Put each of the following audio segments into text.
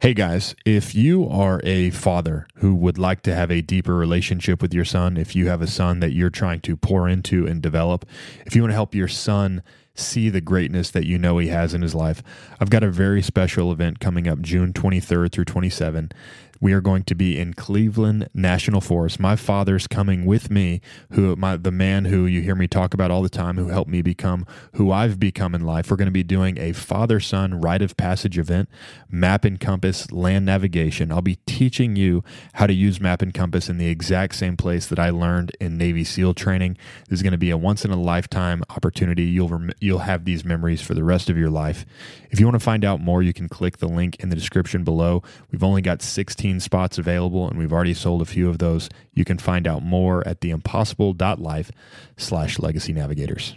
Hey guys, if you are a father who would like to have a deeper relationship with your son, if you have a son that you're trying to pour into and develop, if you want to help your son see the greatness that you know he has in his life, I've got a very special event coming up June 23rd through 27 we are going to be in Cleveland National Forest. My father's coming with me, who my the man who you hear me talk about all the time, who helped me become who I've become in life. We're going to be doing a father son rite of passage event, map and compass land navigation. I'll be teaching you how to use map and compass in the exact same place that I learned in Navy SEAL training. This is going to be a once in a lifetime opportunity. You'll rem- you'll have these memories for the rest of your life. If you want to find out more, you can click the link in the description below. We've only got 16 spots available, and we've already sold a few of those. You can find out more at theimpossible.life slash legacy navigators.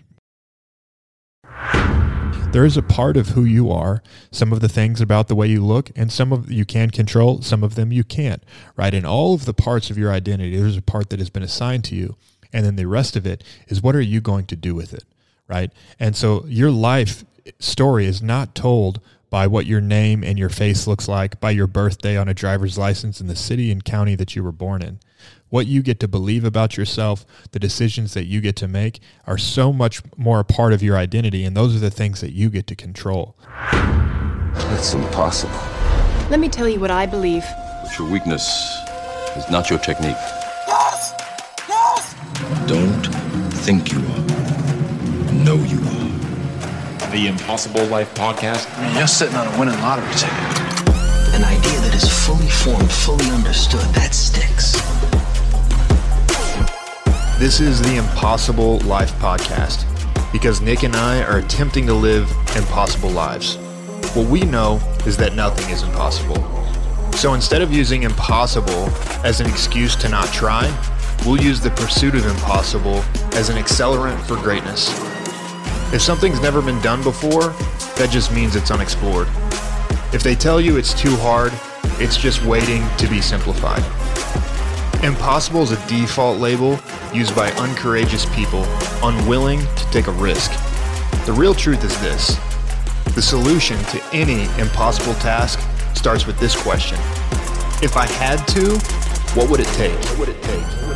There is a part of who you are, some of the things about the way you look, and some of you can control, some of them you can't, right? In all of the parts of your identity, there's a part that has been assigned to you. And then the rest of it is what are you going to do with it, right? And so your life story is not told by what your name and your face looks like, by your birthday on a driver's license in the city and county that you were born in. What you get to believe about yourself, the decisions that you get to make are so much more a part of your identity, and those are the things that you get to control. It's impossible. Let me tell you what I believe. But your weakness is not your technique. Yes! Yes! Don't think you are. Know you are the Impossible Life podcast. I mean, you're sitting on a winning lottery ticket. An idea that is fully formed, fully understood, that sticks. This is the Impossible Life podcast because Nick and I are attempting to live impossible lives. What we know is that nothing is impossible. So instead of using impossible as an excuse to not try, we'll use the pursuit of impossible as an accelerant for greatness. If something's never been done before, that just means it's unexplored. If they tell you it's too hard, it's just waiting to be simplified. Impossible is a default label used by uncourageous people unwilling to take a risk. The real truth is this the solution to any impossible task starts with this question If I had to, what would it take? What would it take?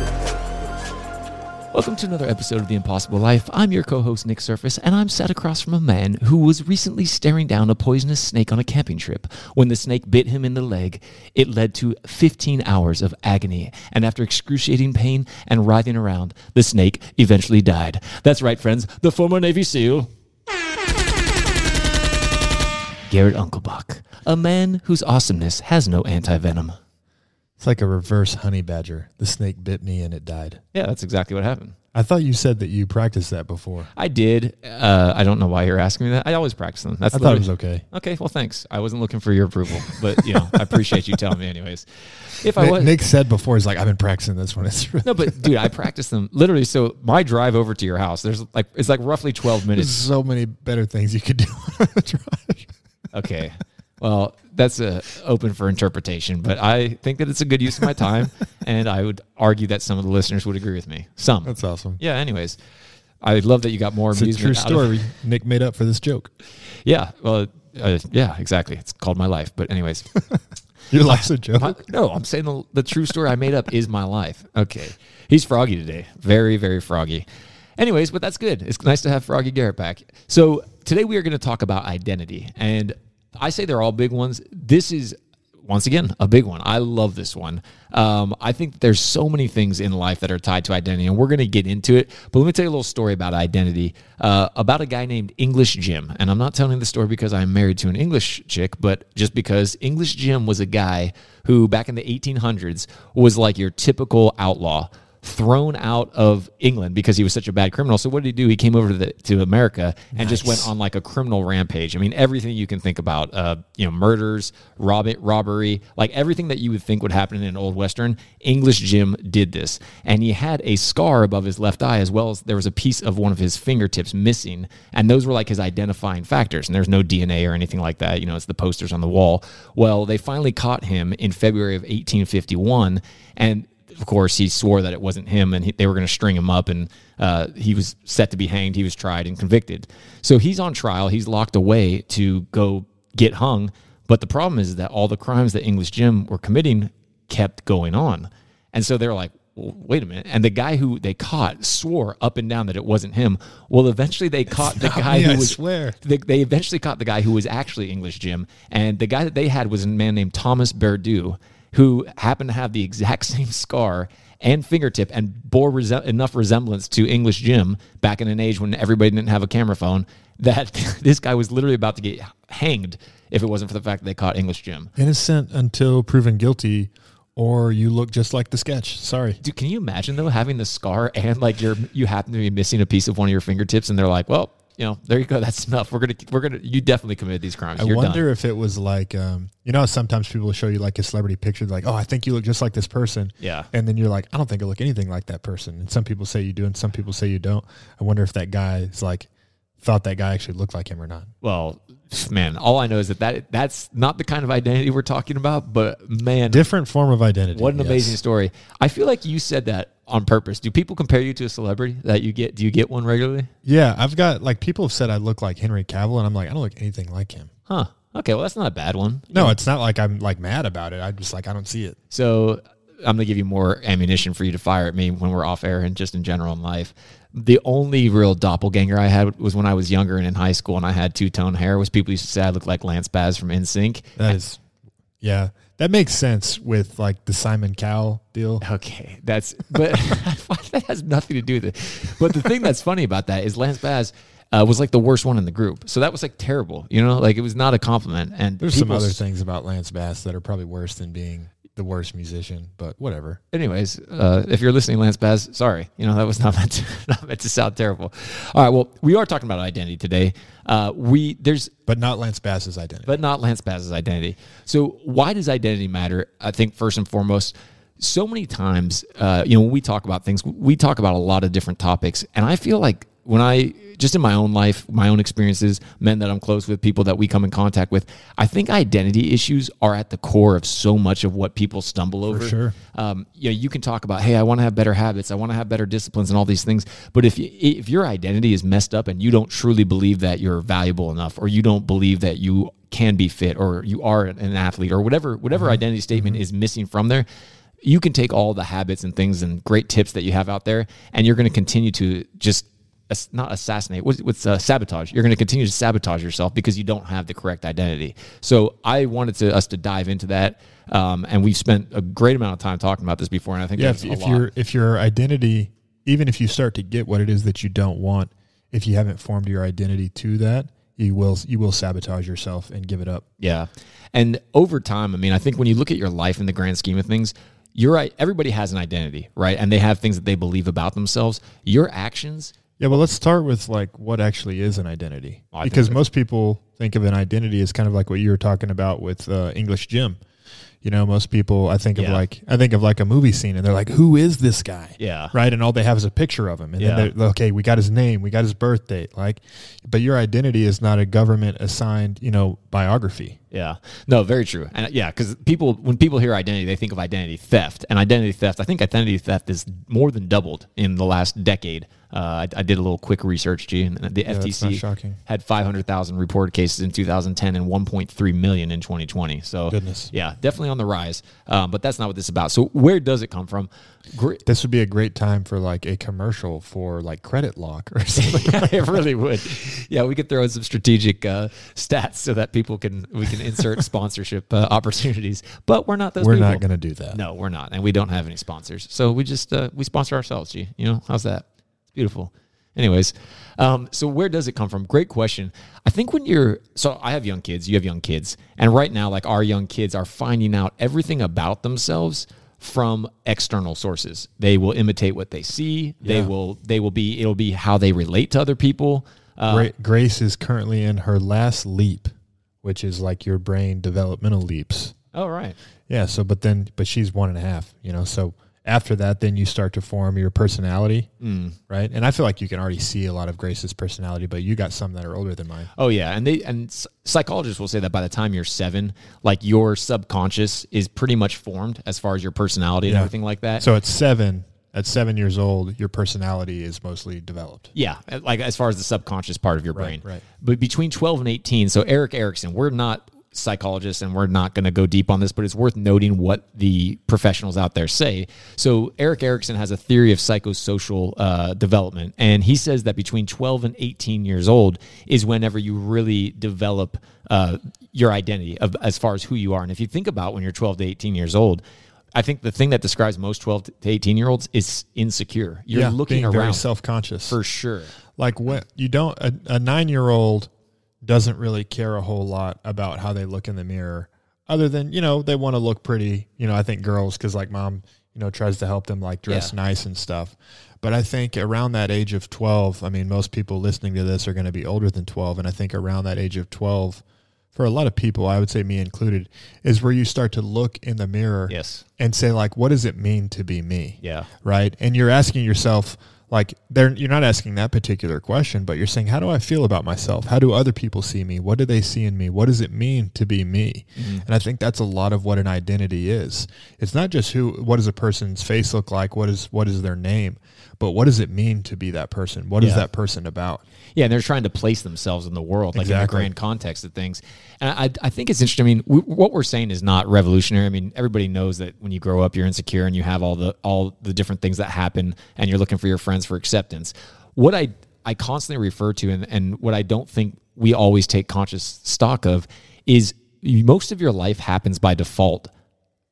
Welcome to another episode of The Impossible Life. I'm your co host, Nick Surface, and I'm sat across from a man who was recently staring down a poisonous snake on a camping trip. When the snake bit him in the leg, it led to 15 hours of agony, and after excruciating pain and writhing around, the snake eventually died. That's right, friends, the former Navy SEAL. Garrett Unkelbach, a man whose awesomeness has no anti venom. It's like a reverse honey badger. The snake bit me and it died. Yeah, that's exactly what happened. I thought you said that you practiced that before. I did. Uh, I don't know why you're asking me that. I always practice them. That's I thought it was okay. Okay, well, thanks. I wasn't looking for your approval, but you know, I appreciate you telling me, anyways. If I was, Nick said before, he's like, "I've been practicing this one." It's really no, but dude, I practice them literally. So my drive over to your house, there's like it's like roughly twelve minutes. There's so many better things you could do on a drive. Okay, well, that's uh, open for interpretation, but I think that it's a good use of my time, and I would argue that some of the listeners would agree with me. Some. That's awesome. Yeah. Anyways, I love that you got more it's. A true story. Nick made up for this joke. Yeah. Well. Uh, yeah. Exactly. It's called my life. But anyways. Your life's a joke. My, no, I'm saying the, the true story I made up is my life. Okay. He's froggy today. Very, very froggy. Anyways, but that's good. It's nice to have Froggy Garrett back. So today we are going to talk about identity. And I say they're all big ones. This is once again a big one. I love this one. Um, I think there's so many things in life that are tied to identity, and we're going to get into it. But let me tell you a little story about identity uh, about a guy named English Jim. And I'm not telling the story because I'm married to an English chick, but just because English Jim was a guy who back in the 1800s was like your typical outlaw thrown out of England because he was such a bad criminal. So what did he do? He came over to the, to America and nice. just went on like a criminal rampage. I mean, everything you can think about, uh, you know, murders, rob robbery, like everything that you would think would happen in an old western. English Jim did this, and he had a scar above his left eye as well as there was a piece of one of his fingertips missing, and those were like his identifying factors. And there's no DNA or anything like that. You know, it's the posters on the wall. Well, they finally caught him in February of 1851, and of course, he swore that it wasn't him, and he, they were going to string him up, and uh, he was set to be hanged. He was tried and convicted. So he's on trial. He's locked away to go get hung. But the problem is that all the crimes that English Jim were committing kept going on. And so they're like, well, wait a minute. And the guy who they caught swore up and down that it wasn't him. Well, eventually they caught the guy me, who I was. swear. They, they eventually caught the guy who was actually English Jim. And the guy that they had was a man named Thomas Berdue, who happened to have the exact same scar and fingertip and bore enough resemblance to English Jim back in an age when everybody didn't have a camera phone that this guy was literally about to get hanged if it wasn't for the fact that they caught English Jim. Innocent until proven guilty, or you look just like the sketch. Sorry. Dude, can you imagine though having the scar and like you're you happen to be missing a piece of one of your fingertips and they're like, well, you know, there you go, that's enough. We're gonna we're gonna you definitely committed these crimes. I You're wonder done. if it was like, um, you know, sometimes people show you like a celebrity picture, like, oh, I think you look just like this person. Yeah. And then you're like, I don't think I look anything like that person. And some people say you do, and some people say you don't. I wonder if that guy is like, thought that guy actually looked like him or not. Well, man, all I know is that, that that's not the kind of identity we're talking about. But man, Different form of identity. what an yes. amazing story! I feel like you said that on purpose. Do people compare you to a celebrity that you get? Do you get one regularly? Yeah. I've got like people have said I look like Henry Cavill, and I'm like, I don't look anything like him. Huh. Okay, well that's not a bad one. No, it's not like I'm like mad about it. I'm just like, I don't see it. So I'm gonna give you more ammunition for you to fire at me when we're off air and just in general in life. The only real doppelganger I had was when I was younger and in high school, and I had two tone hair. Was people used to say I looked like Lance Bass from NSYNC. That is, yeah, that makes sense with like the Simon Cowell deal. Okay, that's but that has nothing to do with it. But the thing that's funny about that is Lance Bass uh, was like the worst one in the group, so that was like terrible. You know, like it was not a compliment. And There's some other things about Lance Bass that are probably worse than being the worst musician, but whatever. anyways, uh, if you're listening, Lance Bass, sorry, you know that was not meant to, not meant to sound terrible. All right, well, we are talking about identity today. Uh, we there's But not Lance Bass's identity. but not Lance Bass's identity. So why does identity matter? I think first and foremost, so many times, uh, you know, when we talk about things, we talk about a lot of different topics, and I feel like when I just in my own life, my own experiences, men that I'm close with, people that we come in contact with, I think identity issues are at the core of so much of what people stumble over. sure. Um, you know, you can talk about, hey, I want to have better habits, I want to have better disciplines, and all these things. But if you, if your identity is messed up and you don't truly believe that you're valuable enough, or you don't believe that you can be fit, or you are an athlete, or whatever whatever identity statement is missing from there, you can take all the habits and things and great tips that you have out there, and you're going to continue to just not assassinate what's, what's uh, sabotage you're going to continue to sabotage yourself because you don't have the correct identity so i wanted to us to dive into that um, and we've spent a great amount of time talking about this before and i think yeah, if, if your if your identity, even if you start to get what it is that you don't want, if you haven't formed your identity to that, you will you will sabotage yourself and give it up. Yeah. And over time, I mean, I think when you look at your life in the grand scheme of things, you're right. Everybody has an identity, right? And they have things that they believe about themselves. Your actions, Yeah, well, let's start with like what actually is an identity, I because most people think of an identity as kind of like what you were talking about with uh, English Jim. You know, most people I think Yeah. of like I think of like a movie scene, and they're like, "Who is this guy?" Yeah. right. And all they have is a picture of him, and Yeah. then they're okay. We got his name, we got his birth date, like, but your identity is not a government assigned, you know, biography. Yeah. No, very true. And yeah, because people, when people hear identity, they think of identity theft. And identity theft, I think identity theft is more than doubled in the last decade. Uh, I, I did a little quick research, G, and the not FTC had 500,000 reported cases in 2010 and 1.3 million in 2020. So, Goodness. yeah, definitely on the rise. Um, but that's not what this is about. So, where does it come from? Gr- This would be a great time for like a commercial for like credit lock or something. yeah, it really would. Yeah, we could throw in some strategic uh, stats so that people can we can insert sponsorship uh, opportunities. But we're not those. We're people. not going to do that. No, we're not, and we don't have any sponsors. So we just uh, we sponsor ourselves. G, you know how's that? It's beautiful. Anyways, um, so where does it come from? Great question. I think when you're so I have young kids, you have young kids, and right now, like our young kids are finding out everything about themselves from external sources. They will imitate what they see. They will they will be it'll be how they relate to other people. Uh, Grace is currently in her last leap, which is like your brain developmental leaps. Oh right. Yeah. So, but then, but she's one and a half, you know. So after that, then you start to form your personality, Mm. right? And I feel like you can already see a lot of Grace's personality, but you got some that are older than mine. Oh yeah, and they and psychologists will say that by the time you're seven, like your subconscious is pretty much formed as far as your personality and Yeah. everything like that. So at seven, at seven years old, your personality is mostly developed. yeah, like as far as the subconscious part of your brain. right. But between twelve and eighteen, so Erik Erikson, we're not psychologists, and we're not going to go deep on this, but it's worth noting what the professionals out there say. So, Erik Erikson has a theory of psychosocial uh, development, and he says that between 12 and 18 years old is whenever you really develop uh, your identity of, as far as who you are. And if you think about when you're 12 to 18 years old, I think the thing that describes most 12 to 18 year olds is insecure. You're Yeah, looking around self-conscious. for sure. like what you don't a, a nine year old doesn't really care a whole lot about how they look in the mirror other than you know they want to look pretty you know i think girls because like mom you know tries to help them like dress Yeah. nice and stuff but i think around that age of 12 i mean most people listening to this are going to be older than 12 and i think around that age of 12 for a lot of people i would say me included is where you start to look in the mirror Yes. and say like what does it mean to be me Yeah. right? And you're asking yourself, like, they're, you're not asking that particular question, but you're saying, how do I feel about myself? How do other people see me? What do they see in me? What does it mean to be me? Mm-hmm. And I think that's a lot of what an identity is. It's not just who, what does a person's face look like? What is, what is their name? But what does it mean to be that person? What is Yeah. that person about? Yeah, and they're trying to place themselves in the world, like in the grand context of things. And I, I think it's interesting. I mean, we, what we're saying is not revolutionary. I mean, everybody knows that when you grow up, you're insecure and you have all the all the different things that happen, and you're looking for your friends for acceptance. What I I constantly refer to, and, and what I don't think we always take conscious stock of, is most of your life happens by default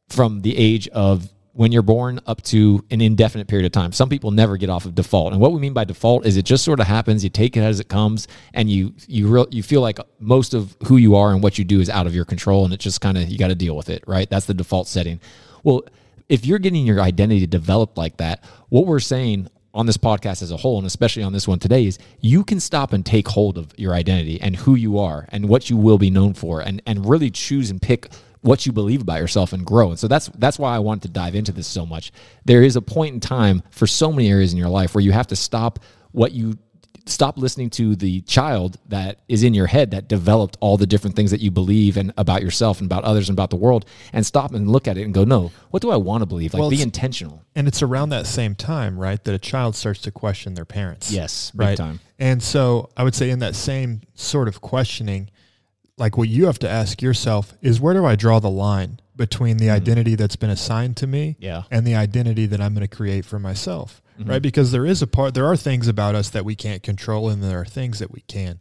from the age of when you're born up to an indefinite period of time. Some people never get off of default. And what we mean by default is it just sort of happens, you take it as it comes and you you real you feel like most of who you are and what you do is out of your control and it just kind of you got to deal with it, right? That's the default setting. Well, if you're getting your identity developed like that, what we're saying on this podcast as a whole, and especially on this one today, is you can stop and take hold of your identity and who you are and what you will be known for, and and really choose and pick what you believe about yourself and grow. And so that's that's why I wanted to dive into this so much. There is a point in time for so many areas in your life where you have to stop what you stop listening to the child that is in your head that developed all the different things that you believe and about yourself and about others and about the world and stop and look at it and go no what do i want to believe like Well, be intentional And it's around that same time, right, that a child starts to question their parents. Yes, right. time. And so I would say in that same sort of questioning, like what you have to ask yourself is where do I draw the line between the identity that's been assigned to me Mm-hmm. Yeah. and the identity that I'm going to create for myself, Mm-hmm. right? Because there is a part, there are things about us that we can't control, and there are things that we can.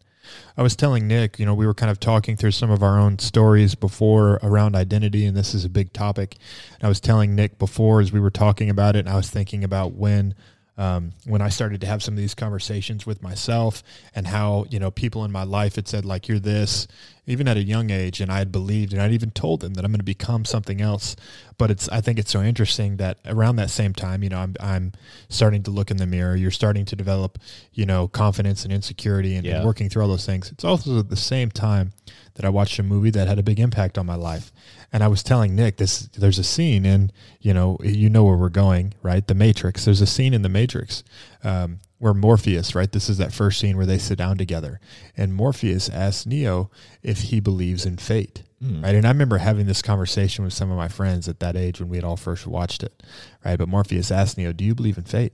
I was telling Nick, you know, we were kind of talking through some of our own stories before around identity, and this is a big topic. And I was telling Nick before as we were talking about it, and I was thinking about when um, when I started to have some of these conversations with myself and how, you know, people in my life had said, like, you're this, even at a young age. And I had believed and I'd even told them that I'm going to become something else. But it's, I think it's so interesting that around that same time, you know, I'm, I'm starting to look in the mirror. You're starting to develop, you know, confidence and insecurity and, and working through all those things. It's also at the same time that I watched a movie that had a big impact on my life. And I was telling Nick this there's a scene in, you know, you know where we're going, right? The Matrix. There's a scene in the Matrix um, where Morpheus, right? This is that first scene where they sit down together. And Morpheus asks Neo if he believes in fate. Right. And I remember having this conversation with some of my friends at that age when we had all first watched it. Right. But Morpheus asks Neo, Do you believe in fate?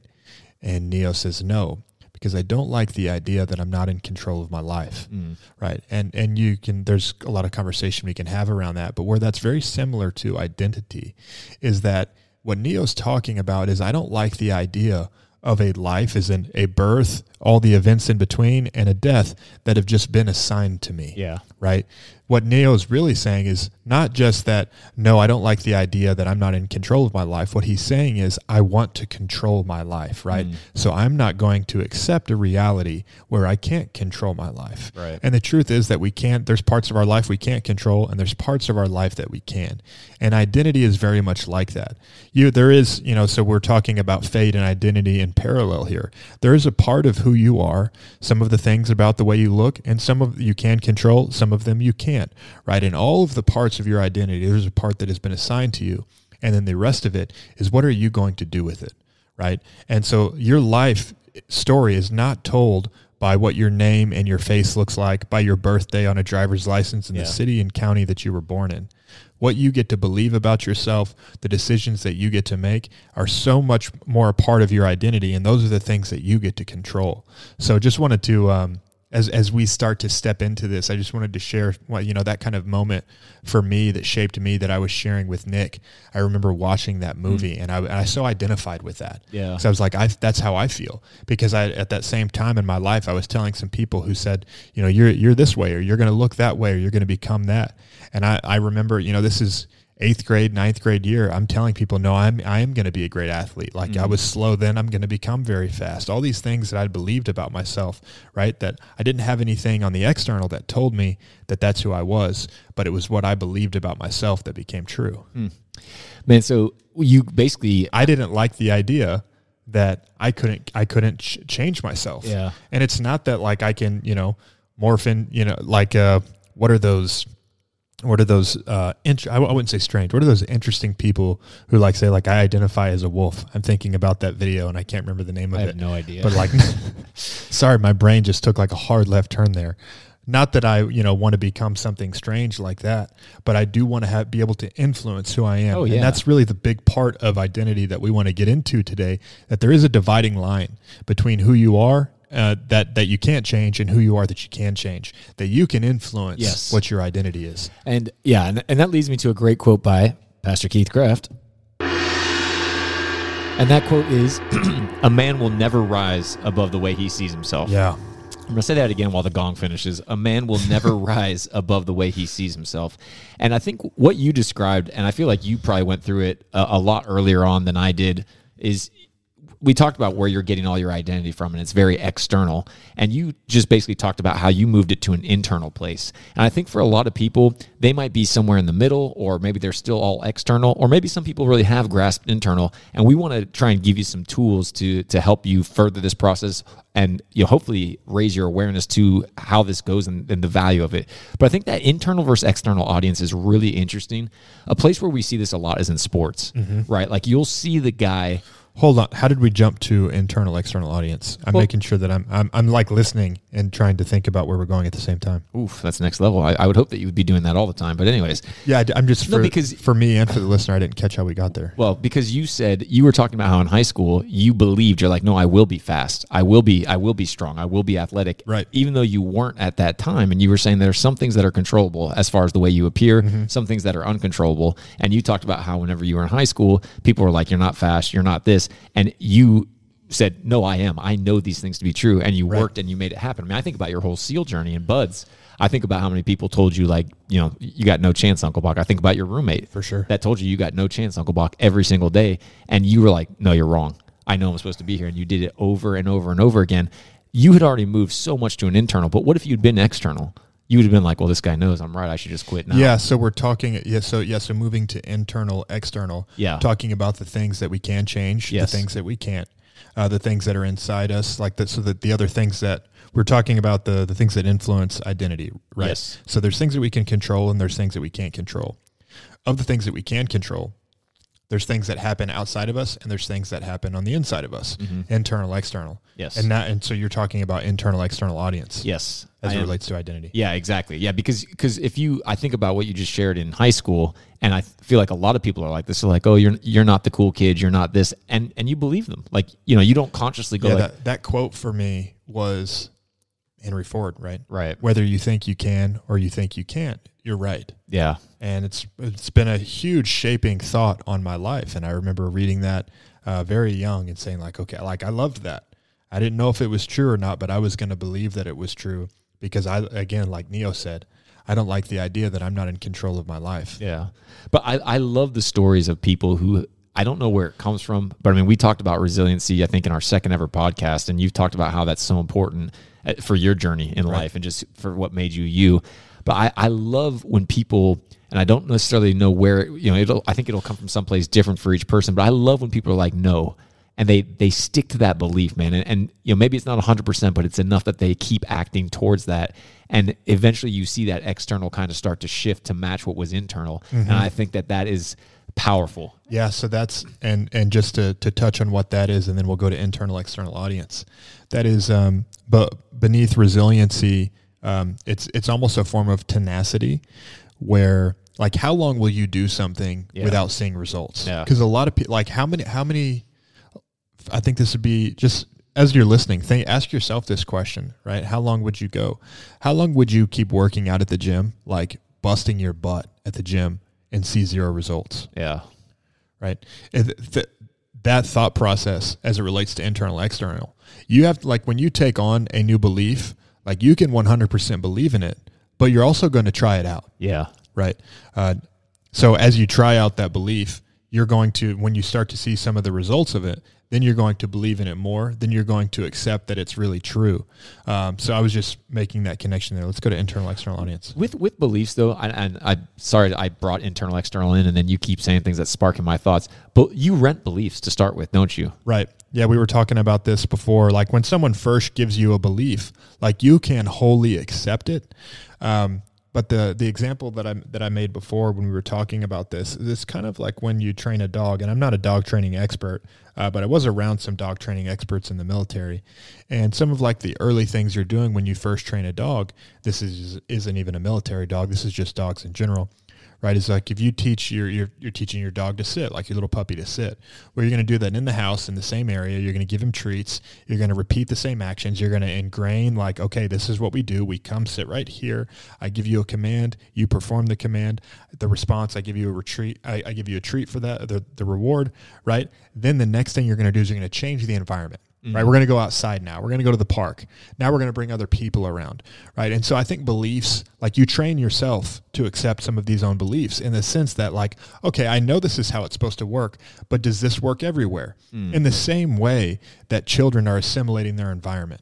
And Neo says, No, because I don't like the idea that I'm not in control of my life. Mm. Right. And and you can there's a lot of conversation we can have around that. But where that's very similar to identity is that what Neo's talking about is I don't like the idea of a life as in a birth, all the events in between, and a death that have just been assigned to me Yeah. right? What Neo's really saying is not just that, no, I don't like the idea that I'm not in control of my life. What he's saying is, I want to control my life, right? Mm. So I'm not going to accept a reality where I can't control my life. Right. And the truth is that we can't, there's parts of our life we can't control, and there's parts of our life that we can. And identity is very much like that. You, there is, you know, so we're talking about fate and identity in parallel here. There is a part of who you are, some of the things about the way you look, and some of you can control, some of them you can't, right? In all of the parts of your identity, there's a part that has been assigned to you. And then the rest of it is what are you going to do with it, right? And so your life story is not told by what your name and your face looks like, by your birthday on a driver's license in Yeah. the city and county that you were born in. What you get to believe about yourself, the decisions that you get to make are so much more a part of your identity. And those are the things that you get to control. So just wanted to, um, as as we start to step into this, I just wanted to share what you know that kind of moment for me that shaped me that I was sharing with Nick. I remember watching that mm. movie and I and I so identified with that. Yeah. So I was like, I that's how I feel because I at that same time in my life I was telling some people who said, you know, you're you're this way or you're going to look that way or you're going to become that. And I I remember, you know, this is eighth grade, ninth grade year, I'm telling people, no, I'm I am going to be a great athlete. Like I was slow then, I'm going to become very fast. All these things that I believed about myself, right? That I didn't have anything on the external that told me that that's who I was, but it was what I believed about myself that became true. Man, so you basically I didn't like the idea that I couldn't I couldn't ch- change myself. Yeah. And it's not that like I can, you know, morph in, you know, like uh what are those what are those uh int- I w- I wouldn't say strange. What are those interesting people who like say like I identify as a wolf? I'm thinking about that video and I can't remember the name of I it. have no idea. But like sorry, my brain just took like a hard left turn there. Not that I, you know, want to become something strange like that, but I do want to have be able to influence who I am. Oh, yeah. And that's really the big part of identity that we want to get into today. That there is a dividing line between who you are uh, that that you can't change and who you are that you can change. That you can influence Yes. what your identity is. And yeah, and, and that leads me to a great quote by Pastor Keith Craft. And that quote is A man will never rise above the way he sees himself. Yeah. I'm going to say that again while the gong finishes. A man will never rise above the way he sees himself. And I think what you described, and I feel like you probably went through it a, a lot earlier on than I did, is we talked about where you're getting all your identity from, and it's very external. And you just basically talked about how you moved it to an internal place. And I think for a lot of people, they might be somewhere in the middle, or maybe they're still all external, or maybe some people really have grasped internal. And we want to try and give you some tools to to help you further this process and you know, hopefully raise your awareness to how this goes and, and the value of it. But I think that internal versus external audience is really interesting. A place where we see this a lot is in sports, mm-hmm. right? Like you'll see the guy. Hold on. How did we jump to internal external audience? I'm Well- making sure that I'm, I'm I'm like listening and trying to think about where we're going at the same time. Oof, that's next level. I, I would hope that you would be doing that all the time. But anyways, Yeah, I, am just No, for, because- for me and for the listener, I didn't catch how we got there. Well, because you said you were talking about how in high school you believed you're like, no, I will be fast. I will be, I will be strong. I will be athletic. Right. Even though you weren't at that time, and you were saying there are some things that are controllable as far as the way you appear, mm-hmm. some things that are uncontrollable. And you talked about how whenever you were in high school, people were like, you're not fast, you're not this, and you said, no, I am. I know these things to be true, and you worked and you made it happen. I mean, I think about your whole SEAL journey and BUD/S. I think about how many people told you like, you know, you got no chance, Uncle Buck. I think about your roommate For sure. that told you you got no chance, Uncle Buck, every single day, and you were like, "No, you're wrong. I know I'm supposed to be here," and you did it over and over and over again. You had already moved so much to an internal, but what if you'd been external? You would have been like, "Well, this guy knows I'm right. I should just quit now." Yeah, so we're talking. Yeah, so yeah, so moving to internal, external. Yeah. talking about the things that we can change, Yes. the things that we can't, uh, the things that are inside us, like that. So that the other things that we're talking about the the things that influence identity, right? Yes. So there's things that we can control, and there's things that we can't control. Of the things that we can control, there's things that happen outside of us, and there's things that happen on the inside of us, internal, external. Mm-hmm. Yes. and that, and so you're talking about internal, external audience. Yes. as I it am. relates to identity. Yeah, exactly. Yeah, because because if you, I think about what you just shared in high school, and I feel like a lot of people are like this. Are like, oh, you're you're not the cool kid. You're not this, and and you believe them. Like you know, you don't consciously go yeah, like, that, that quote for me was Henry Ford, right? Right. Whether you think you can or you think you can't, you're right. yeah, And it's it's been a huge shaping thought on my life. And I remember reading that uh, very young and saying like, okay, like I loved that. I didn't know if it was true or not, but I was going to believe that it was true because I, again, like Neo said, I don't like the idea that I'm not in control of my life. Yeah. But I, I love the stories of people who I don't know where it comes from, but I mean, we talked about resiliency, I think, in our second ever podcast, and you've talked about how that's so important uh, for your journey in life and just for what made you you. But I, I love when people, and I don't necessarily know where, you know, it'll, I think it'll come from someplace different for each person, but I love when people are like, no. And they, they stick to that belief, man. And, and, you know, maybe it's not 100%, but it's enough that they keep acting towards that. And eventually you see that external kind of start to shift to match what was internal. And I think that that is powerful. Yeah, so that's and and just to to touch on what that is, and then we'll go to internal external audience. That is, um, but beneath resiliency, um, it's it's almost a form of tenacity, where like how long will you do something Yeah. without seeing results? Yeah. Because a lot of people like how many how many. I think this would be just as you're listening, think, ask yourself this question, right? How long would you go? How long would you keep working out at the gym, like busting your butt at the gym and see zero results, Yeah. right? If th- that thought process as it relates to internal, external, you have to, like, when you take on a new belief, like you can 100% believe in it, but you're also going to try it out Yeah. right? Uh, so as you try out that belief, you're going to when you start to see some of the results of it, then you're going to believe in it more. Then you're going to accept that it's really true. Um, so I was just making that connection there. Let's go to internal external audience. With with beliefs though, and, and I sorry I brought internal external in, and then you keep saying things that spark in my thoughts. But you rent beliefs to start with, don't you? Right. Yeah, we were talking about this before. Like when someone first gives you a belief, like you can wholly accept it. Um, but the the example that I that I made before when we were talking about this is kind of like when you train a dog, and I'm not a dog training expert, uh, but I was around some dog training experts in the military, and some of like the early things you're doing when you first train a dog. This is isn't even a military dog. This is just dogs in general right? Is like if you teach your you're, you're teaching your dog to sit, like your little puppy to sit, where you're going to do that in the house in the same area. You're going to give him treats. You're going to repeat the same actions. You're going to ingrain like, okay, this is what we do. We come sit right here. I give you a command. You perform the command. The response, I give you a retreat. I, I give you a treat for that. The the reward, right? Then the next thing you're going to do is you're going to change the environment right? Mm-hmm. We're going to go outside now. We're going to go to the park. Now we're going to bring other people around, right? And so I think beliefs, like you train yourself to accept some of these own beliefs in the sense that, like, okay, I know this is how it's supposed to work, but does this work everywhere? Mm. In the same way that children are assimilating their environment,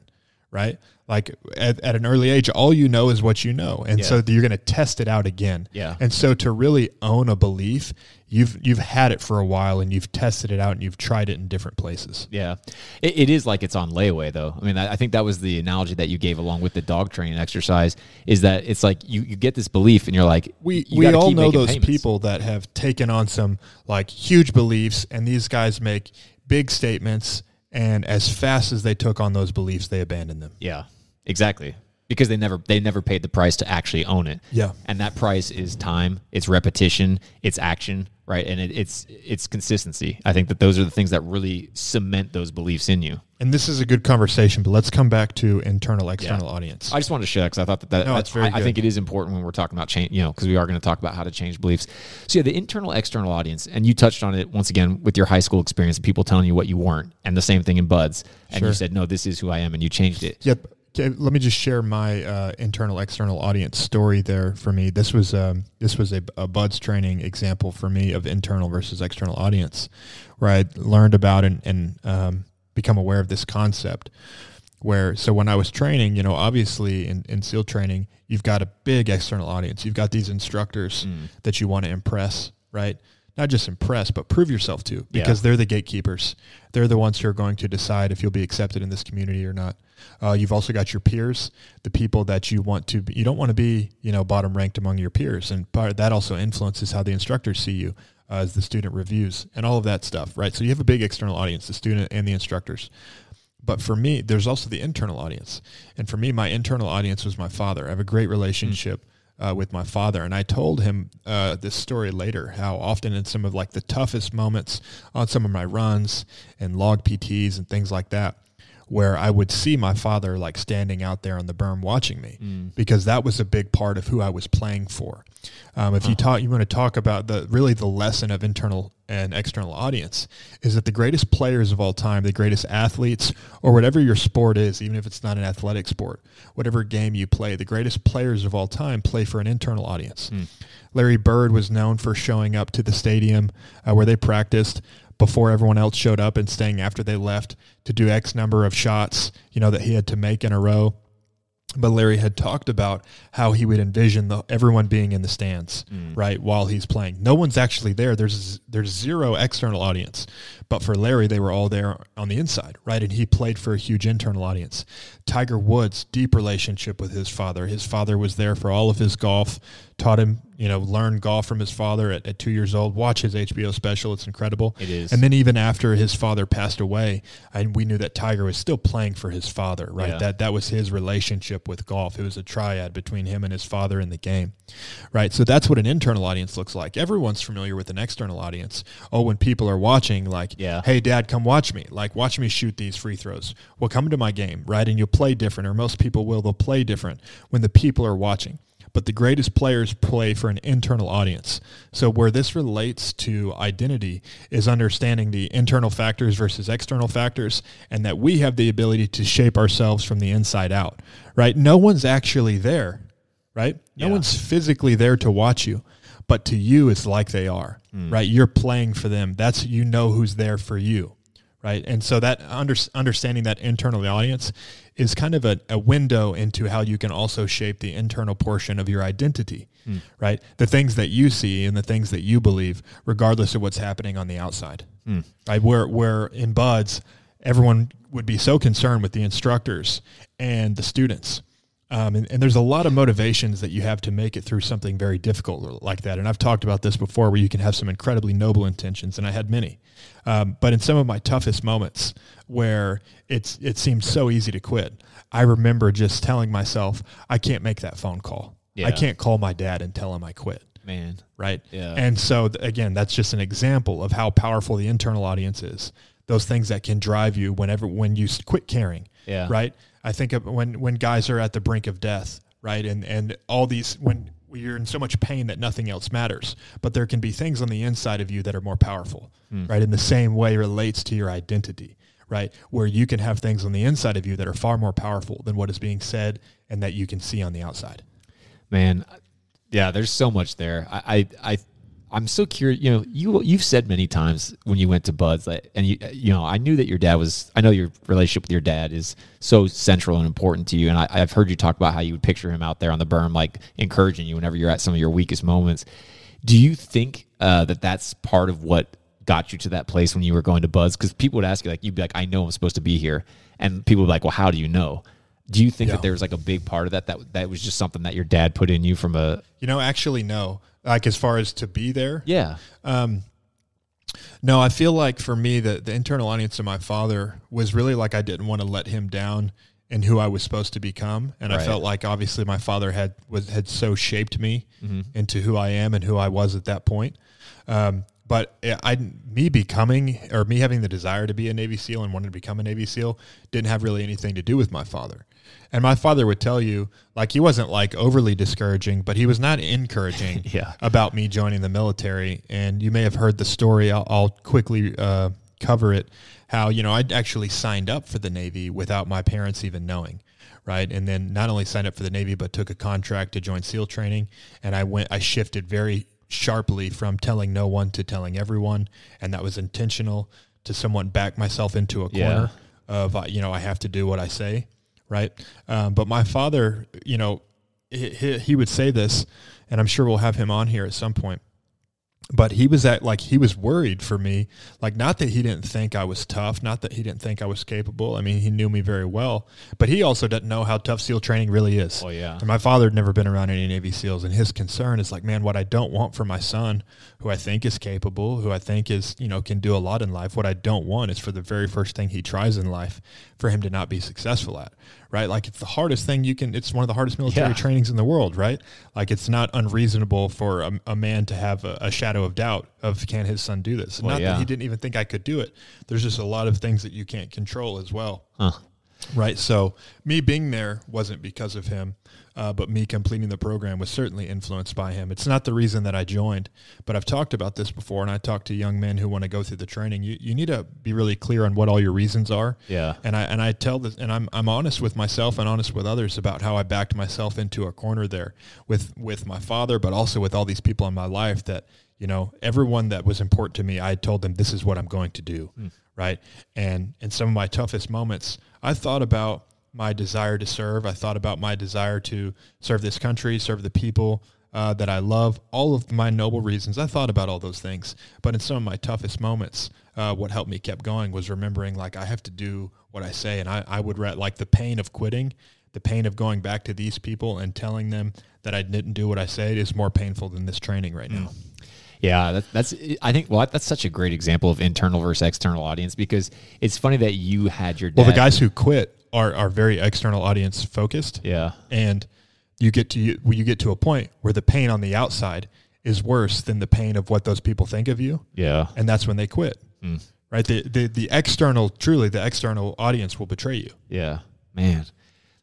right? Like at, at an early age, all you know is what you know, and so you're going to test it out again. Yeah. And so to really own a belief, you've you've had it for a while, and you've tested it out, and you've tried it in different places. Yeah, it, it is like it's on layaway though. I mean, I, I think that was the analogy that you gave along with the dog training exercise. Is that it's like you, you get this belief and you're like, we you we all know those payments. people that have taken on some like huge beliefs and these guys make big statements and as fast as they took on those beliefs they abandoned them Yeah, exactly. Because they never they never paid the price to actually own it. Yeah. and that price is time, it's repetition, it's action, right? And it, it's it's consistency. I think that those are the things that really cement those beliefs in you. and this is a good conversation but let's come back to internal external audience I just wanted to share because I thought that, that No, that- it's very I, I think it is important when we're talking about change, you know, because we are going to talk about how to change beliefs. So yeah, the internal external audience, and you touched on it once again with your high school experience, people telling you what you weren't, and the same thing in BUD/S, and you said no, this is who I am, and you changed it. Yep. Okay, let me just share my uh, internal external audience story there for me. This was um, this was a, a BUD/S training example for me of internal versus external audience, where I learned about and, and um, become aware of this concept. Where so when I was training, you know, obviously in, in SEAL training, you've got a big external audience. You've got these instructors that you want to impress, right? Not just impress, but prove yourself to, because they're the gatekeepers. They're the ones who are going to decide if you'll be accepted in this community or not. Uh, you've also got your peers, the people that you want to. Be, you don't want to be, you know, bottom ranked among your peers, and part that also influences how the instructors see you uh, as the student reviews and all of that stuff, right? So you have a big external audience, the student and the instructors. But for me, there's also the internal audience, and for me, my internal audience was my father. I have a great relationship uh, with my father, and I told him uh, this story later. How often in some of like the toughest moments on some of my runs and log PTs and things like that, where I would see my father like standing out there on the berm watching me because that was a big part of who I was playing for. Um, if you talk, you want to talk about the really the lesson of internal and external audience is that the greatest players of all time, the greatest athletes, or whatever your sport is, even if it's not an athletic sport, whatever game you play, the greatest players of all time play for an internal audience. Larry Bird was known for showing up to the stadium uh, where they practiced before everyone else showed up and staying after they left to do X number of shots, you know, that he had to make in a row. But Larry had talked about how he would envision the, everyone being in the stands, mm. right, while he's playing. No one's actually there. There's there's zero external audience, but for Larry, they were all there on the inside, right, and he played for a huge internal audience. Tiger Woods, deep relationship with his father. His father was there for all of his golf taught him, you know, learn golf from his father at, at two years old. Watch his HBO special; it's incredible. It is. And then even after his father passed away, and we knew that Tiger was still playing for his father, right? Yeah. That that was his relationship with golf. It was a triad between him and his father in the game, right? So that's what an internal audience looks like. Everyone's familiar with an external audience. Oh, when people are watching, like, Yeah. hey, dad, come watch me. Like, watch me shoot these free throws. Well, come to my game, right? And you'll play different, or most people will. They'll play different when the people are watching. But the greatest players play for an internal audience. So, where this relates to identity is understanding the internal factors versus external factors, and that we have the ability to shape ourselves from the inside out, right? No one's actually there, right? No Yeah. one's physically there to watch you, but to you, it's like they are, mm. right? You're playing for them. That's, you know, who's there for you right? And so that under, understanding that internal audience is kind of a, a window into how you can also shape the internal portion of your identity, hmm. right? The things that you see and the things that you believe, regardless of what's happening on the outside, hmm. right? Where where in BUD/S, everyone would be so concerned with the instructors and the students. Um, and, and there's a lot of motivations that you have to make it through something very difficult like that. And I've talked about this before where you can have some incredibly noble intentions, and I had many. Um, but in some of my toughest moments where it's it seemed so easy to quit, I remember just telling myself, I can't make that phone call. Yeah. I can't call my dad and tell him I quit Man. right? Yeah. And so th- again, that's just an example of how powerful the internal audience is. Those things that can drive you whenever when you quit caring. Yeah. Right. I think of when when guys are at the brink of death, right, and and all these when you're in so much pain that nothing else matters, but there can be things on the inside of you that are more powerful, hmm. right? In the same way relates to your identity, right? Where you can have things on the inside of you that are far more powerful than what is being said and that you can see on the outside. Man, yeah, there's so much there. I, I, I I'm so curious. You know, you you've said many times when you went to BUD/S, like, and you you know, I knew that your dad was. I know your relationship with your dad is so central and important to you, and I, I've heard you talk about how you would picture him out there on the berm, like encouraging you whenever you're at some of your weakest moments. Do you think uh, that that's part of what got you to that place when you were going to BUD/S? Because people would ask you, like, you'd be like, "I know I'm supposed to be here," and people would be like, "Well, how do you know?" Do you think Yeah. that there was like a big part of that that that was just something that your dad put in you from a You know, actually, no. Like as far as to be there, yeah No, I feel like for me, the, the internal audience of my father was really like I didn't want to let him down and who I was supposed to become, and I felt like obviously my father had was had so shaped me into who I am and who I was at that point. Um, but I, I, me becoming or me having the desire to be a Navy SEAL and wanting to become a Navy SEAL didn't have really anything to do with my father. And my father would tell you, like he wasn't like overly discouraging, but he was not encouraging Yeah. about me joining the military. And you may have heard the story. I'll, I'll quickly uh, cover it. How you know I actually signed up for the Navy without my parents even knowing, right? And then not only signed up for the Navy, but took a contract to join SEAL training. And I went. I shifted very sharply from telling no one to telling everyone, and that was intentional to somewhat back myself into a Yeah. corner of uh, you know I have to do what I say, right? Um, but my father, you know, he, he, he would say this, and I'm sure we'll have him on here at some point. But he was at like he was worried for me, like not that he didn't think I was tough, not that he didn't think I was capable. I mean, he knew me very well, but he also doesn't know how tough SEAL training really is. Oh, yeah. And my father had never been around any Navy SEALs, and his concern is like, man, what I don't want for my son, who I think is capable, who I think is, you know, can do a lot in life. What I don't want is for the very first thing he tries in life for him to not be successful at, right? Like it's the hardest thing you can. It's one of the hardest military Yeah. trainings in the world, right? Like it's not unreasonable for a, a man to have a, a shadow of doubt of can his son do this. Well, not yeah. that he didn't even think I could do it. There's just a lot of things that you can't control as well. Huh. Right. So me being there wasn't because of him, uh, but me completing the program was certainly influenced by him. It's not the reason that I joined, but I've talked about this before, and I talk to young men who want to go through the training. You, you need to be really clear on what all your reasons are. Yeah. And I and I tell this, and I'm I'm honest with myself and honest with others about how I backed myself into a corner there with with my father, but also with all these people in my life that you know everyone that was important to me. I told them this is what I'm going to do, right? And in some of my toughest moments, I thought about my desire to serve. I thought about my desire to serve this country, serve the people uh, that I love, all of my noble reasons. I thought about all those things. But in some of my toughest moments, uh, what helped me kept going was remembering like I have to do what I say. And I, I would re- like the pain of quitting, the pain of going back to these people and telling them that I didn't do what I said is more painful than this training right now. Yeah, that, that's. I think. Well, that's such a great example of internal versus external audience because it's funny that you had your. Dad, Well, the guys who quit are are very external audience focused. Yeah. and you get to you, you get to a point where the pain on the outside is worse than the pain of what those people think of you, Yeah. and that's when they quit. Right, the, the the external, truly, the external audience will betray you. Yeah, man.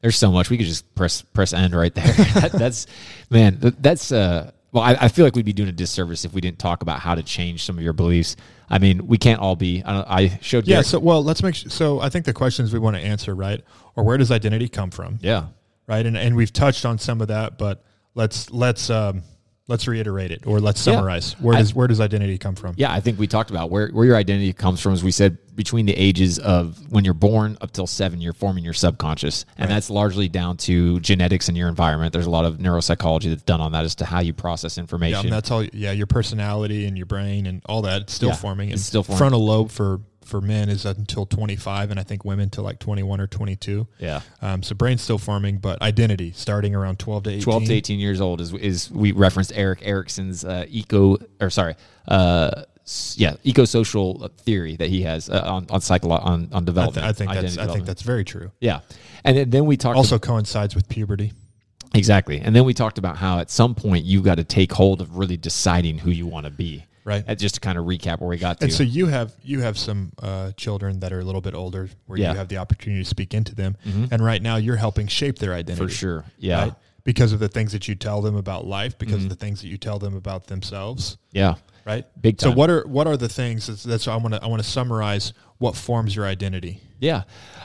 There's so much we could just press press end right there. that, that's man. th- That's uh. Well, I, I feel like we'd be doing a disservice if we didn't talk about how to change some of your beliefs. I mean, we can't all be. I, I showed. You. Yeah. Garrett- So, well, let's make sure. So, I think the questions we want to answer, right, or where does identity come from? yeah. Right, and and we've touched on some of that, but let's let's um let's reiterate it or let's Yeah. summarize. Where I- does where does identity come from? Yeah, I think we talked about where, where your identity comes from. As we said, between the ages of when you're born up till seven, you're forming your subconscious, and that's largely down to genetics and your environment. There's a lot of neuropsychology that's done on that as to how you process Yeah, information. and that's all. Yeah, your personality and your brain and all that. It's still Yeah, forming. it's And still forming. Frontal lobe for for men is until twenty five, and I think women to like twenty one or twenty two. Yeah. Um, so brain's still forming, but identity starting around twelve to eighteen. 12 to 18 years old is is we referenced Erik Erikson's uh, eco or sorry uh, yeah eco social theory that he has uh, on on psycholo- on on I, th- development. I think that's I think that's very true. yeah, and then, then we talked Also coincides with puberty. Exactly. And then we talked about how at some point you've got to take hold of really deciding who you want to be. Right. And just to kind of recap where we got to. And so you have you have some uh, children that are a little bit older, where Yeah. Mm-hmm. you have the opportunity to speak into them, and right now you're helping shape their identity For sure. Yeah. Mm-hmm. right? because of the things that you tell them about life, because of the things that you tell them about themselves, yeah. right? Big Time. So what are what are the things? That's, that's I want to I want to summarize what forms your identity. Yeah.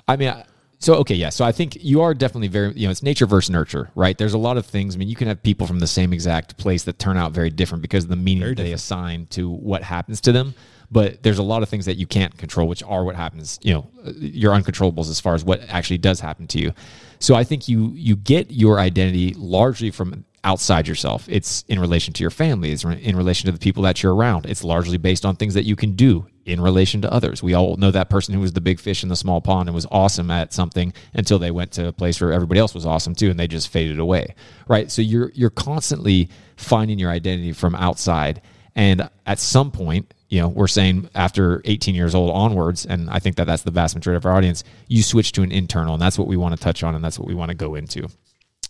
I mean, I- so, okay. Yeah. So I think you are definitely very, you know, it's nature versus nurture, right? There's a lot of things. I mean, you can have people from the same exact place that turn out very different because of the meaning Very that they different. assign to what happens to them. But there's a lot of things that you can't control, which are what happens, you know, your uncontrollables as far as what actually does happen to you. So I think you you get your identity largely from outside yourself. It's in relation to your family. It's in relation to the people that you're around. It's largely based on things that you can do in relation to others. We all know that person who was the big fish in the small pond and was awesome at something until they went to a place where everybody else was awesome too and they just faded away. Right? So you're you're constantly finding your identity from outside and at some point, you know, we're saying after 18 years old onwards, and I think that that's the vast majority of our audience, you switch to an internal, and that's what we want to touch on, and that's what we want to go into.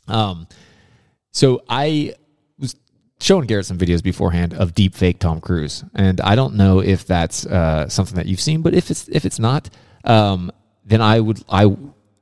Um, so I was showing Garrett some videos beforehand of deep fake Tom Cruise, and I don't know if that's uh, something that you've seen, but if it's if it's not, um, then I would I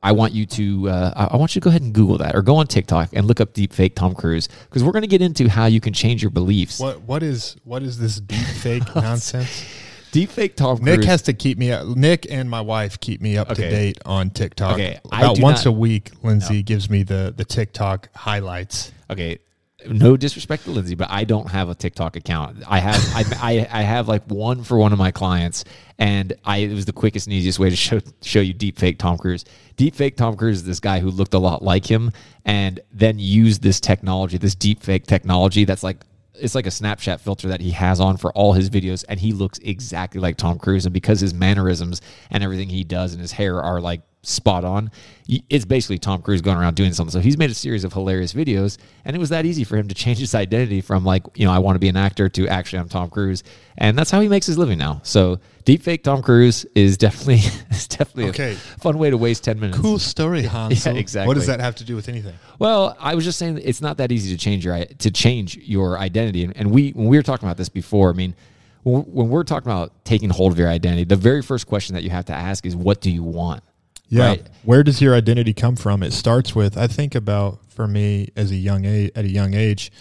I want you to uh, I want you to go ahead and Google that or go on TikTok and look up deep fake Tom Cruise because we're going to get into how you can change your beliefs. What what is what is this deep fake nonsense? Deep fake Tom Cruise. Nick has to keep me up. Nick and my wife keep me up Okay. to date on TikTok. Okay, About once not- a week, Lindsay gives me the the TikTok highlights. Okay no disrespect to lindsay but i don't have a tiktok account i have I, I i have like one for one of my clients and i it was the quickest and easiest way to show show you deep fake tom cruise deep fake tom cruise is this guy who looked a lot like him and then used this technology this deep fake technology that's like it's like a Snapchat filter that he has on for all his videos, and he looks exactly like Tom Cruise. And because his mannerisms and everything he does and his hair are like spot on, it's basically Tom Cruise going around doing something. So he's made a series of hilarious videos, and it was that easy for him to change his identity from like, you know, I want to be an actor to actually I'm Tom Cruise, and that's how he makes his living now. So deepfake Tom Cruise is definitely is definitely Okay. a fun way to waste ten minutes. Cool story, Hansel. Yeah, exactly. What does that have to do with anything? Well, I was just saying that it's not that easy to change your to change your identity, and, and we when we were talking about this before, I mean, when we're talking about taking hold of your identity, the very first question that you have to ask is, "What do you want?" Yeah. Right? Where does your identity come from? It starts with I think about for me as a young age at a young age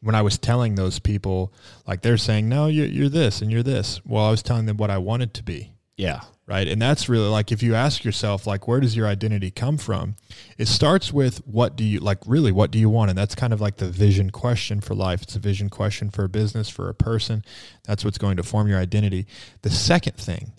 when I was telling those people like they're saying no you're, you're this and you're this. Well, I was telling them what I wanted to be. Yeah, Right. And that's really like if you ask yourself, like, where does your identity come from? It starts with what do you like, really, what do you want? And that's kind of like the vision question for life. It's a vision question for a business, for a person. That's what's going to form your identity. The second thing,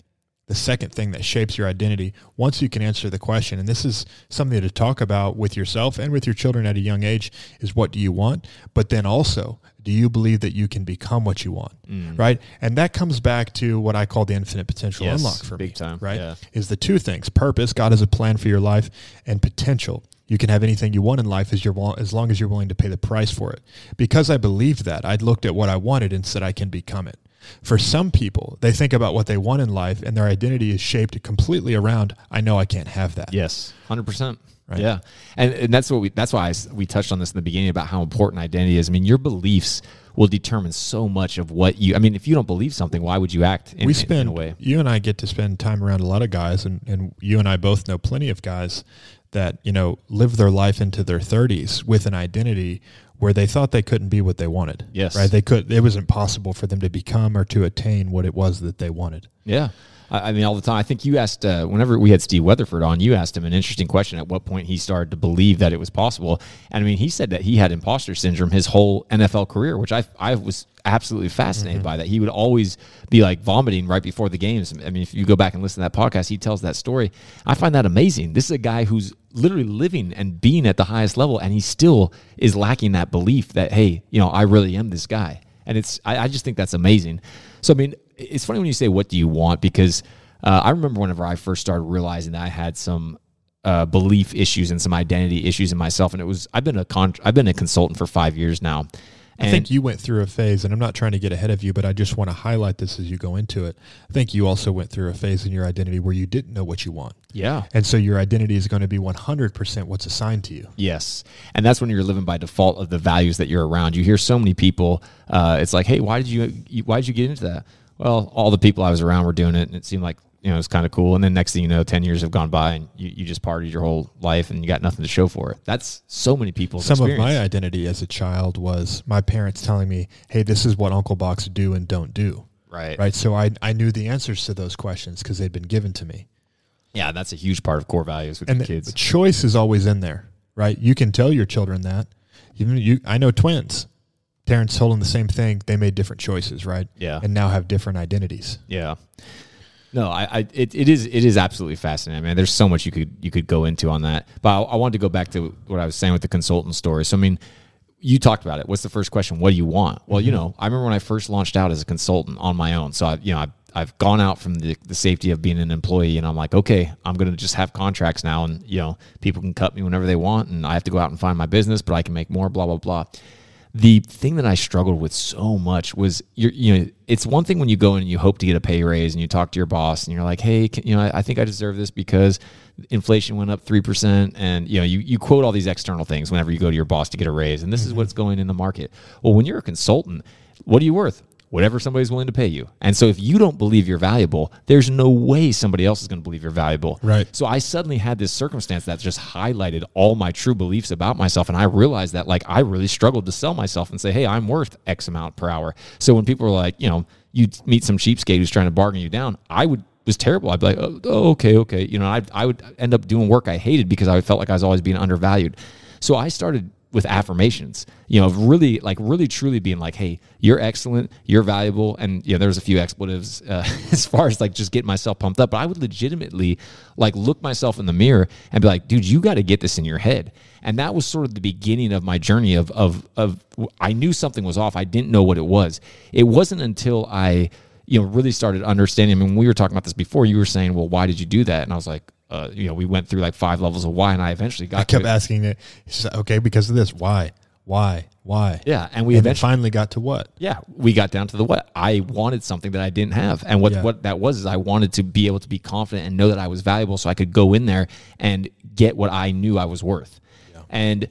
the second thing that shapes your identity, once you can answer the question, and this is something to talk about with yourself and with your children at a young age, is what do you want? But then also, do you believe that you can become what you want? Mm. Right. And that comes back to what I call the infinite potential Yes, unlock for big me. time, Right yeah. is the two things purpose god has a plan for your life and potential You can have anything you want in life as, you're, as long as you're willing to pay the price for it. Because I believed that, I looked at what I wanted and said, I can become it. For some people, they think about what they want in life and their identity is shaped completely around, I know I can't have that. Yes, hundred percent. Right. Yeah, and and that's what we that's why I s we touched on this in the beginning about how important identity is. I mean, your beliefs will determine so much of what you. I mean, if you don't believe something, why would you act? In, we spend in a way. you and I get to spend time around a lot of guys and, and you and I both know plenty of guys that you know live their life into their 30s with an identity where they thought they couldn't be what they wanted Yes. right they could it was impossible for them to become or to attain what it was that they wanted Yeah. I I mean, all the time. I think you asked, uh, whenever we had Steve Weatherford on, you asked him an interesting question at what point he started to believe that it was possible. And I mean, he said that he had imposter syndrome his whole NFL career, which I, I was absolutely fascinated by that. He would always be like vomiting right before the games. I mean, if you go back and listen to that podcast, he tells that story. I find that amazing. This is a guy who's literally living and being at the highest level, and he still is lacking that belief that, hey, you know, I really am this guy. And it's, I, I just think that's amazing. So, I mean, it's funny when you say, what do you want? Because uh, I remember whenever I first started realizing that I had some uh, belief issues and some identity issues in myself. And it was, I've been a con, I've been a consultant for five years now. I think you went through a phase, and I'm not trying to get ahead of you, but I just want to highlight this as you go into it. I think you also went through a phase in your identity where you didn't know what you want. yeah. And so your identity is going to be 100% what's assigned to you. Yes, and that's when you're living by default of the values that you're around. You hear so many people. Uh, it's like, hey, why did you, you why did you get into that? Well, all the people I was around were doing it, and it seemed like you know it's kind of cool. And then next thing you know, ten years have gone by, and you, you just partied your whole life, and you got nothing to show for it. That's so many people's Some of my identity as a child was my parents telling me, "Hey, this is what Uncle Box do and don't do." Right. Right. So I I knew the answers to those questions because they'd been given to me. Yeah, that's a huge part of core values with And the the, kids. the choice is always in there, right? You can tell your children that. Even you, I know twins. Parents told them the same thing. They made different choices, right? Yeah. And now have different identities. Yeah. No, I, I it, it is it is absolutely fascinating. man. there's so much you could you could go into on that. But I, I wanted to go back to what I was saying with the consultant story. So I mean, you talked about it. What's the first question? What do you want? Well, you mm-hmm. know, I remember when I first launched out as a consultant on my own. So I, you know, I've, I've gone out from the, the safety of being an employee, and I'm like, okay, I'm going to just have contracts now, and you know, people can cut me whenever they want, and I have to go out and find my business, but I can make more. Blah blah blah the thing that I struggled with so much was you're, you know, it's one thing when you go in and you hope to get a pay raise and you talk to your boss and you're like, Hey, can, you know, I, I think I deserve this because inflation went up 3% and you know, you, you quote all these external things whenever you go to your boss to get a raise. And this is mm-hmm. what's going in the market. Well, when you quote all these external things whenever you go to your boss to get a raise. And this is what's going in the market. Well, when you're a consultant, what are you worth? Whatever somebody's willing to pay you. And so if you don't believe you're valuable, there's no way somebody else is going to believe you're valuable. Right. So I suddenly had this circumstance that just highlighted all my true beliefs about myself. And I realized that like I really struggled to sell myself and say, hey, I'm worth X amount per hour. So when people were like, you know, you meet some cheapskate who's trying to bargain you down, I would was terrible. I'd be like, oh, oh, okay, okay. You know, I, I would end up doing work I hated because I felt like I was always being undervalued. So I started with affirmations, you know, of really like really truly being like, hey, you're excellent, you're valuable. And, you know, there's a few expletives uh, as far as like just getting myself pumped up. But I would legitimately like look myself in the mirror and be like, dude, you got to get this in your head. And that was sort of the beginning of my journey of, of, of, I knew something was off. I didn't know what it was. It wasn't until I, you know, really started understanding. I mean, we were talking about this before. You were saying, well, why did you do that? And I was like, uh, you know, we went through like five levels of why, and I eventually got I kept asking it. Said, okay, because of this. Why? Why? Why? Yeah, and we and eventually, finally got to what? yeah, we got down to the what. I wanted something that I didn't have, and what Yeah. what that was is I wanted to be able to be confident and know that I was valuable, so I could go in there and get what I knew I was worth. And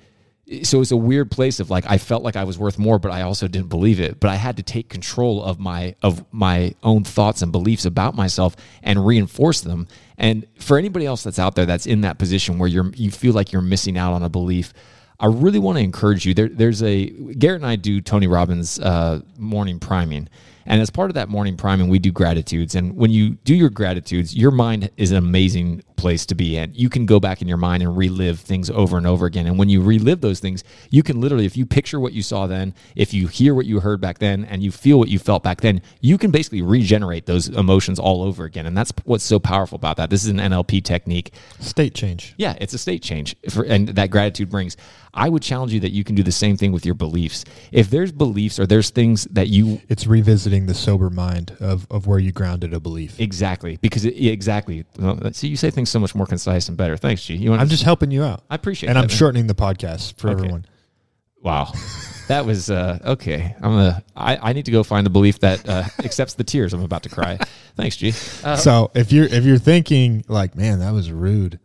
so it's a weird place of like I felt like I was worth more, but I also didn't believe it. But I had to take control of my of my own thoughts and beliefs about myself and reinforce them. And for anybody else that's out there that's in that position where you're you feel like you're missing out on a belief, I really want to encourage you. There, there's a Garrett and I do Tony Robbins uh, morning priming, and as part of that morning priming, we do gratitudes. And when you do your gratitudes, your mind is an amazing place to be in. You can go back in your mind and relive things over and over again. And when you relive those things, you can literally, if you picture what you saw then, if you hear what you heard back then, and you feel what you felt back then, you can basically regenerate those emotions all over again. And that's what's so powerful about that. This is an NLP technique. State change. Yeah, it's a state change, for, and that gratitude brings. I would challenge you that you can do the same thing with your beliefs. If there's beliefs or there's things that you It's revisiting the sober mind of, of where you grounded a belief. exactly because it, exactly. See, you say things so much more concise and better. Thanks, G. You want I'm just helping you out. I appreciate it. and that, I'm man. shortening the podcast for Okay. everyone. Wow. That was uh, okay. I'm a. I, I need to go find the belief that uh, accepts the tears I'm about to cry. Thanks, G. Uh, So if you're if you're thinking like, man, that was rude,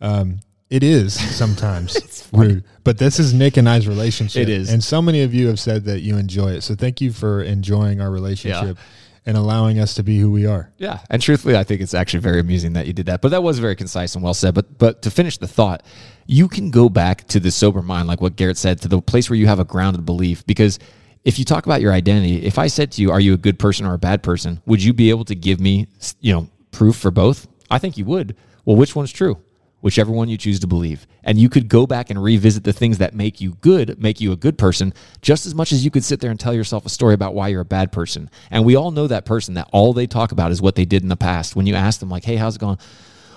um, it is sometimes rude. But this is Nick and I's relationship. It is. and so many of you have said that you enjoy it. So thank you for enjoying our relationship and allowing us to be who we are. Yeah, and truthfully, I think it's actually very amusing that you did that. But that was very concise and well said. But but to finish the thought, you can go back to the sober mind, like what Garrett said, to the place where you have a grounded belief. Because if you talk about your identity, if I said to you, "Are you a good person or a bad person?" Would you be able to give me, you know, proof for both? I think you would. Well, which one's true? Whichever one you choose to believe. And you could go back and revisit the things that make you good, make you a good person, just as much as you could sit there and tell yourself a story about why you're a bad person. And we all know that person that all they talk about is what they did in the past. When you ask them, like, hey, how's it going?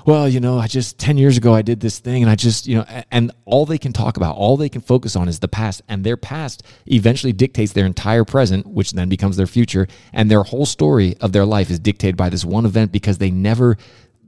Well, you know, I just 10 years ago I did this thing and I just, you know, and all they can talk about, all they can focus on is the past. And their past eventually dictates their entire present, which then becomes their future. And their whole story of their life is dictated by this one event because they never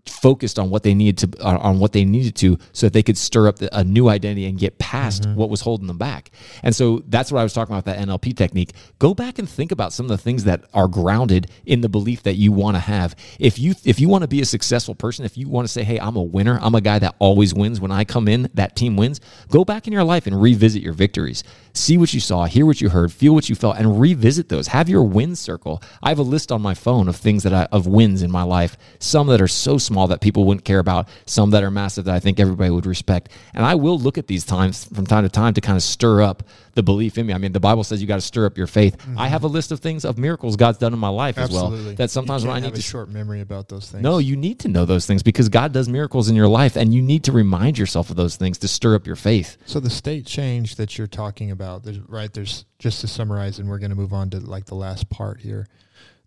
focused on what they needed to on what they needed to so that they could stir up the, a new identity and get past mm-hmm. what was holding them back. And so that's what i was talking about that nlp technique. Go back and think about some of the things that are grounded in the belief that you want to have. If you if you want to be a successful person if you want to say hey i'm a winner. I'm a guy that always wins. When i come in that team wins go back in your life and revisit your victories. See what you saw hear what you heard feel what you felt and revisit those. Have your win circle. I have a list on my phone of things that i of wins in my life some that are so small that people wouldn't care about some that are massive that i think everybody would respect and i will look at these times from time to time to kind of stir up the belief in me i mean the bible says you got to stir up your faith i mm-hmm. have a list of things of miracles god's done in my life as well that sometimes when i need have to a short memory about those things. no, you need to know those things because God does miracles in your life and you need to remind yourself of those things to stir up your faith. So the state change that you're talking about, there's, right? There's just to summarize, and we're going to move on to like the last part here.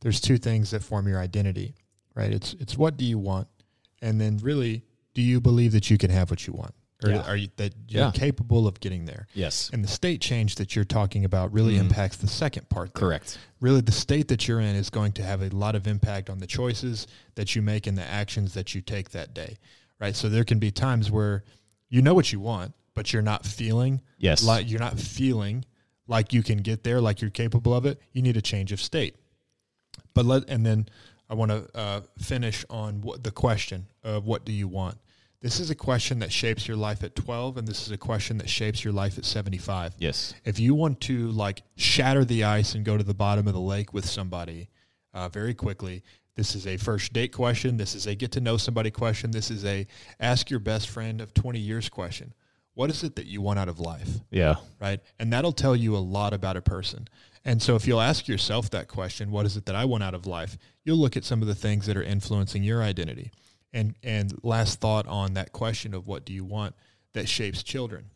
There's two things that form your identity, right? It's it's what do you want, and then really, do you believe that you can have what you want, or Yeah. are you that you're Yeah. capable of getting there? Yes. And the state change that you're talking about really mm-hmm. impacts the second part. there. Correct. Really, the state that you're in is going to have a lot of impact on the choices that you make and the actions that you take that day, right? So there can be times where you know what you want, but you're not feeling Yes. like you're not feeling like you can get there, like you're capable of it. You need a change of state. But let and then I want to uh, finish on what the question of what do you want. This is a question that shapes your life at 12, and this is a question that shapes your life at 75 Yes. if you want to like shatter the ice and go to the bottom of the lake with somebody uh, very quickly this is a first date question. This is a get to know somebody question. This is a ask your best friend of 20 years question. What is it that you want out of life? Yeah. right? And that'll tell you a lot about a person and so if you'll ask yourself that question what is it that i want out of life you'll look at some of the things that are influencing your identity and and last thought on that question of what do you want that shapes children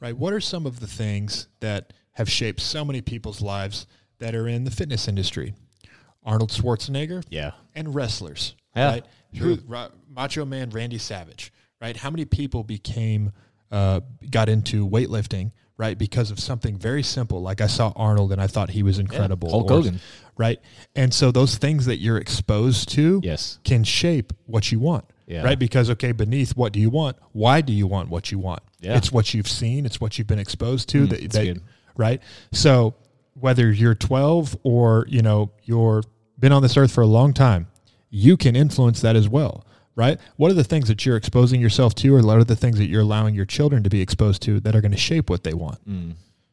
right? What are some of the things that have shaped so many people's lives that are in the fitness industry? Arnold Schwarzenegger, Yeah. and wrestlers, Yeah, right? Who, Ra- Macho Man Randy Savage, right? How many people became uh, got into weightlifting, right, because of something very simple? Like I saw Arnold and I thought he was incredible. Hulk or- Hogan. right? And so those things that you're exposed to, Yes. can shape what you want. Yeah. Right. Because, okay, beneath what do you want? Why do you want what you want? Yeah. It's what you've seen, it's what you've been exposed to. Mm, that, that's that- good. Right. So whether you're 12 or, you know, you're been on this earth for a long time, you can influence that as well. Right. What are the things that you're exposing yourself to, or what are the things that you're allowing your children to be exposed to that are going to shape what they want?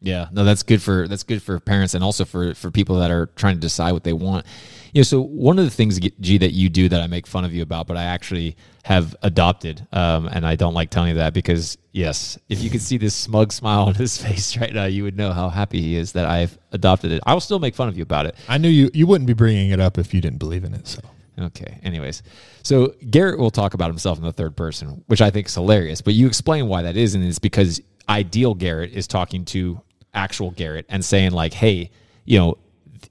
Yeah, no, that's good for that's good for parents and also for for people that are trying to decide what they want. You know, so one of the things G that you do that I make fun of you about, but I actually have adopted, um, and I don't like telling you that because yes, if you could see this smug smile on his face right now, you would know how happy he is that I've adopted it. I will still make fun of you about it. I knew you, you wouldn't be bringing it up if you didn't believe in it. So. Okay. Anyways, so Garrett will talk about himself in the third person, which I think is hilarious. But you explain why that is, and it's because ideal Garrett is talking to actual Garrett and saying like, "Hey, you know,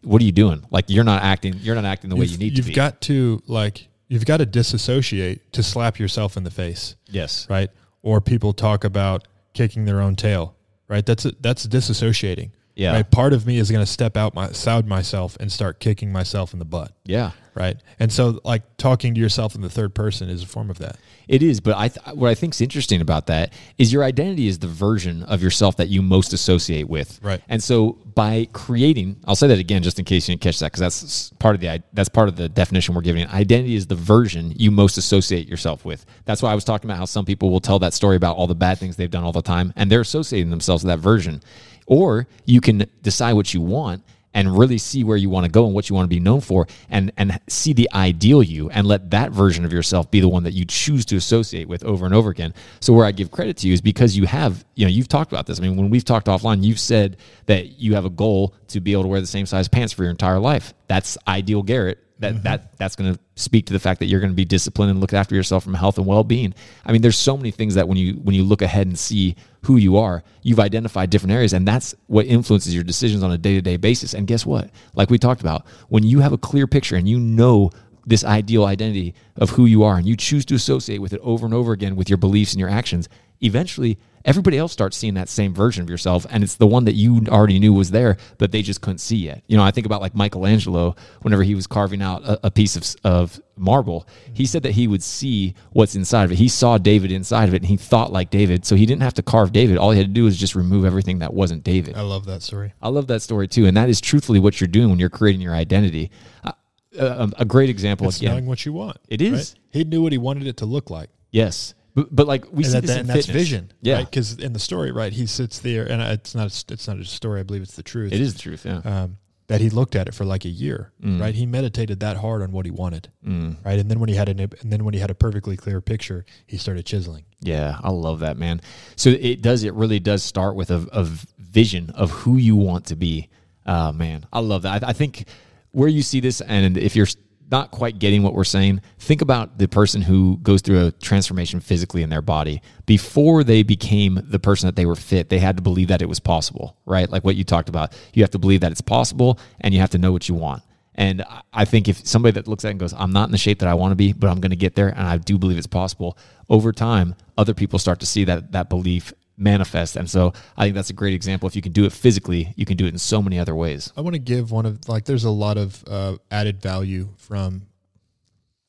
what are you doing? Like, you're not acting. You're not acting the way you need to. you've to be." got to like you've got to disassociate to slap yourself in the face yes. right or people talk about kicking their own tail right that's that's disassociating Yeah. Right. Part of me is going to step out my side myself and start kicking myself in the butt. Yeah. Right. And so, like talking to yourself in the third person is a form of that. It is, but I th- what I think is interesting about that is your identity is the version of yourself that you most associate with. Right. And so by creating, I'll say that again just in case you didn't catch that because that's part of the that's part of the definition we're giving. Identity is the version you most associate yourself with. That's why I was talking about how some people will tell that story about all the bad things they've done all the time, and they're associating themselves with that version. Or you can decide what you want and really see where you want to go and what you want to be known for and and see the ideal you and let that version of yourself be the one that you choose to associate with over and over again. So where i give credit to you is because you have you know you've talked about this. I mean when we've talked offline you've said that you have a goal to be able to wear the same size pants for your entire life. That's ideal garrett that mm-hmm. that that's going to speak to the fact that you're going to be disciplined and look after yourself from health and well-being. I mean there's so many things that when you when you look ahead and see who you are you've identified different areas and that's what influences your decisions on a day-to-day basis. And guess what? Like we talked about when you have a clear picture and you know this ideal identity of who you are and you choose to associate with it over and over again with your beliefs and your actions eventually everybody else starts seeing that same version of yourself and it's the one that you already knew was there but they just couldn't see yet you know i think about like michelangelo whenever he was carving out a, a piece of, of marble he said that he would see what's inside of it he saw david inside of it and he thought like david so he didn't have to carve david all he had to do was just remove everything that wasn't david I love that story. I love that story too, and that is truthfully what you're doing when you're creating your identity. Uh, a, a great example It's again. knowing what you want. It is. He knew what he wanted it to look like. Yes, but, but like we and, see that, this that- in and that's fitness. vision, Yeah, Because in the story, right, he sits there, and it's not a, it's not a story. I believe it's the truth. it is the truth. Yeah, um, that he looked at it for like a year, Mm. right? He meditated that hard on what he wanted, right? And then when he had an, and then when he had a perfectly clear picture, he started chiseling. yeah, I love that man. So it does. It really does start with a, a vision of who you want to be. Uh, man, I love that. I, I think where you see this, and if you're not quite getting what we're saying, think about the person who goes through a transformation physically in their body. Before they became the person that they were fit, they had to believe that it was possible, right? Like what you talked about. You have to believe that it's possible and you have to know what you want. And I- think if somebody that looks at it and goes, I'm not in the shape that I want to be, but I'm going to get there and I do believe it's possible, over time, other people start to see that that belief manifest. And so I think that's a great example. If you can do it physically, you can do it in so many other ways. I want to give one of like there's a lot of uh, added value from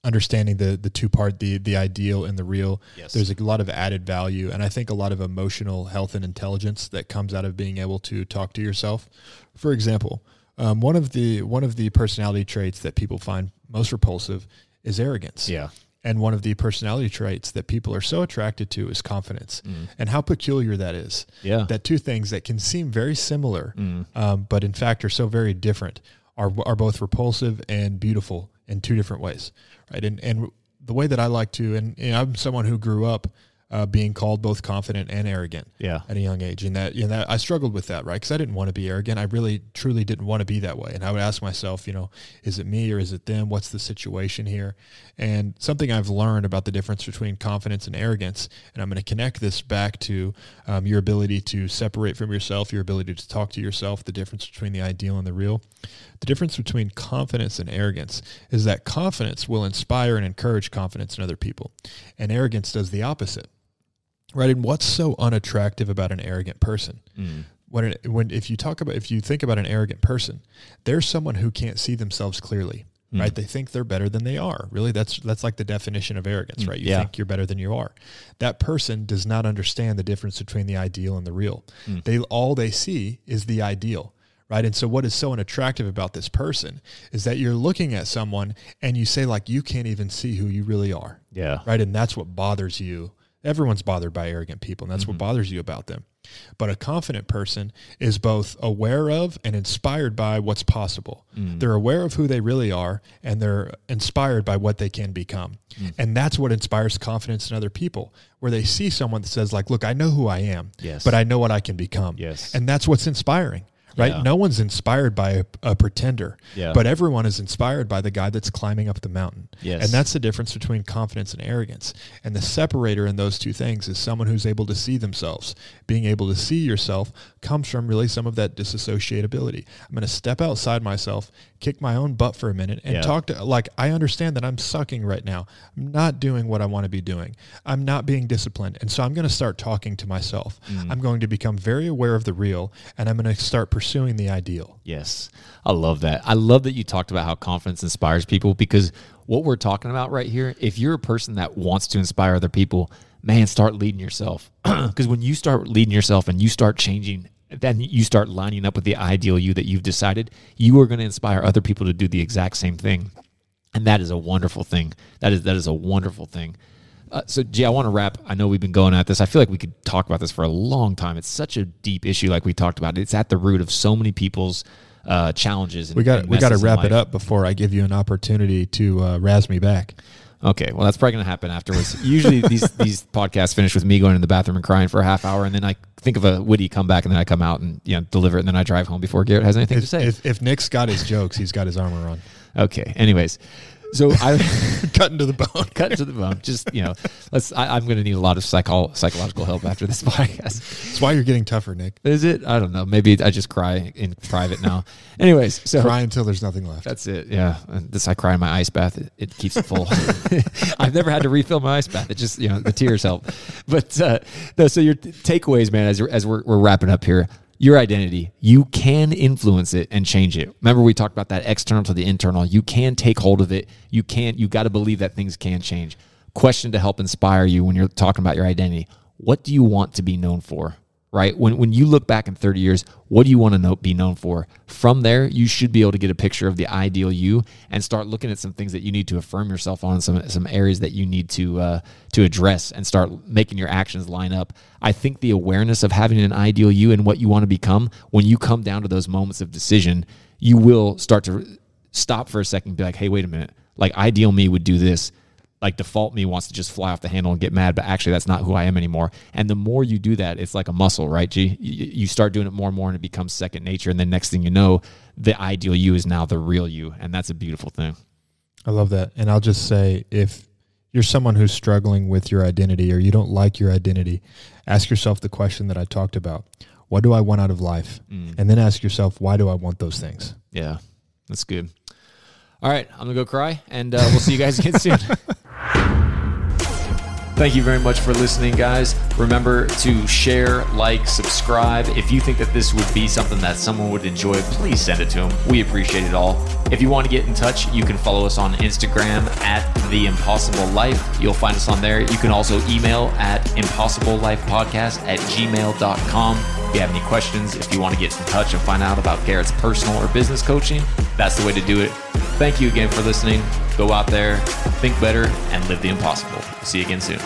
understanding the the two part the the ideal and the real. Yes. There's a lot of added value, and I think a lot of emotional health and intelligence that comes out of being able to talk to yourself. For example, um, one of the one of the personality traits that people find most repulsive is arrogance. Yeah. And one of the personality traits that people are so attracted to is confidence, and how peculiar that is. Mm. Yeah. Mm. that two things that can seem very similar, um, but in fact are so very different, are are both repulsive and beautiful in two different ways, right? And and the way that I like to, and know, I'm someone who grew up uh, being called both confident and arrogant, Yeah. at a young age, and that you know that I struggled with that, right? Because I didn't want to be arrogant. I really, truly didn't want to be that way, and I would ask myself, you know, is it me or is it them? What's the situation here? And something I've learned about the difference between confidence and arrogance, and I'm going to connect this back to um, your ability to separate from yourself, your ability to talk to yourself, the difference between the ideal and the real. The difference between confidence and arrogance is that confidence will inspire and encourage confidence in other people, and arrogance does the opposite right? And what's so unattractive about an arrogant person? Mm. When, it, when if you talk about if you think about an arrogant person, they're someone who can't see themselves clearly, mm. right? They think they're better than they are. Really, that's that's like the definition of arrogance, mm. right? You yeah. think you're better than you are. That person does not understand the difference between the ideal and the real. They all they see is the ideal. Right. And so what is so unattractive about this person is that you're looking at someone and you say like you can't even see who you really are Yeah. right? And that's what bothers you. Everyone's bothered by arrogant people, and that's Mm-hmm. what bothers you about them. But a confident person is both aware of and inspired by what's possible. Mm. They're aware of who they really are, and they're inspired by what they can become. Mm. And that's what inspires confidence in other people, where they see someone that says, like, look, I know who I am, Yes. but I know what I can become. Yes. And that's what's inspiring. Right? Yeah. No one's inspired by a, a pretender, Yeah. but everyone is inspired by the guy that's climbing up the mountain. Yes. And that's the difference between confidence and arrogance. And the separator in those two things is someone who's able to see themselves. Being able to see yourself comes from really some of that disassociatability. I'm going to step outside myself, kick my own butt for a minute, and Yeah. talk to, like, I understand that I'm sucking right now. I'm not doing what I want to be doing. I'm not being disciplined. And so I'm going to start talking to myself. Mm. I'm going to become very aware of the real, and I'm going to start pursuing the ideal. Yes. I love that. I love that you talked about how confidence inspires people because what we're talking about right here, if you're a person that wants to inspire other people, man, start leading yourself. Because when you start leading yourself and you start changing, then you start lining up with the ideal you that you've decided, you are going to inspire other people to do the exact same thing. And that is a wonderful thing. That is that is a wonderful thing. Uh, so, I want to wrap. I know we've been going at this. I feel like we could talk about this for a long time. It's such a deep issue, like we talked about. It's at the root of so many people's uh, challenges. And, We got we got to wrap it up before I give you an opportunity to uh, razz me back. Okay, well, that's probably going to happen afterwards. Usually, these these podcasts finish with me going in the bathroom and crying for a half hour, and then I think of a witty comeback, and then I come out and you know deliver it, and then I drive home before Garrett has anything to say. if, if Nick's got his jokes, he's got his armor on. okay. Anyways, so I Cutting to the bone. cut to the bone. Just you know, let's. I, I'm going to need a lot of psycho, psychological help after this podcast. That's why you're getting tougher, Nick. Is it? I don't know. Maybe I just cry in private now. Anyways, so Cry until there's nothing left. That's it. Yeah. And this I cry in my ice bath. It, it keeps it full. I've never had to refill my ice bath. It just, you know, the tears help. But uh, no, so your takeaways, man, as, as we're, we're wrapping up here, your identity, you can influence it and change it. Remember, we talked about that external to the internal. You can take hold of it. You can't, you got to believe that things can change. Question to help inspire you when you're talking about your identity What do you want to be known for? Right? When when you look back in 30 years, what do you want to know, be known for? From there, you should be able to get a picture of the ideal you and start looking at some things that you need to affirm yourself on, some some areas that you need to uh, to address, and start making your actions line up. I think the awareness of having an ideal you and what you want to become, when you come down to those moments of decision, you will start to stop for a second and be like, hey, wait a minute. Like ideal me would do this like default me wants to just fly off the handle and get mad, but actually that's not who I am anymore. And the more you do that, it's like a muscle, right? G, you you start doing it more and more, and it becomes second nature. And then next thing you know, the ideal you is now the real you, and that's a beautiful thing. I love that. And I'll just say if you're someone who's struggling with your identity or you don't like your identity, ask yourself the question that I talked about. What do I want out of life? And then ask yourself, why do I want those things? Yeah, that's good. All right, I'm gonna go cry, and uh, we'll see you guys again soon. Thank you very much for listening, guys. Remember to share, like, subscribe. If you think that this would be something that someone would enjoy, please send it to them. We appreciate it all. If you want to get in touch, you can follow us on Instagram at The Impossible Life. You'll find us on there. You can also email at impossiblelifepodcast at gmail.com. If you have any questions, if you want to get in touch and find out about Garrett's personal or business coaching, that's the way to do it. Thank you again for listening. Go out there, think better, and live the impossible. See you again soon.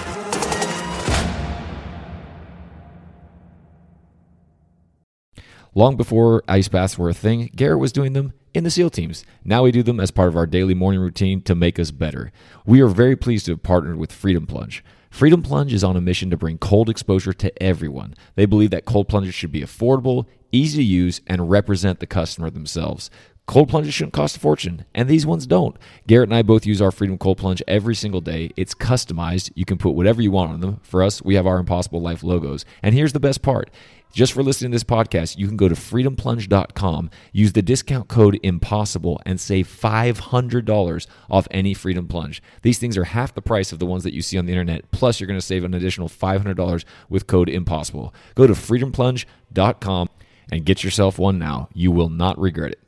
Long before ice baths were a thing, Garrett was doing them in the SEAL teams. Now we do them as part of our daily morning routine to make us better. We are very pleased to have partnered with Freedom Plunge. Freedom Plunge is on a mission to bring cold exposure to everyone. They believe that cold plunges should be affordable, easy to use, and represent the customer themselves. Cold plunges shouldn't cost a fortune, and these ones don't. Garrett and I both use our Freedom Cold Plunge every single day. It's customized. You can put whatever you want on them. For us, we have our Impossible Life logos. And here's the best part. Just for listening to this podcast, you can go to freedomplunge.com, use the discount code IMPOSSIBLE, and save $500 off any Freedom Plunge. These things are half the price of the ones that you see on the internet, plus you're going to save an additional $500 with code IMPOSSIBLE. Go to freedomplunge.com and get yourself one now. You will not regret it.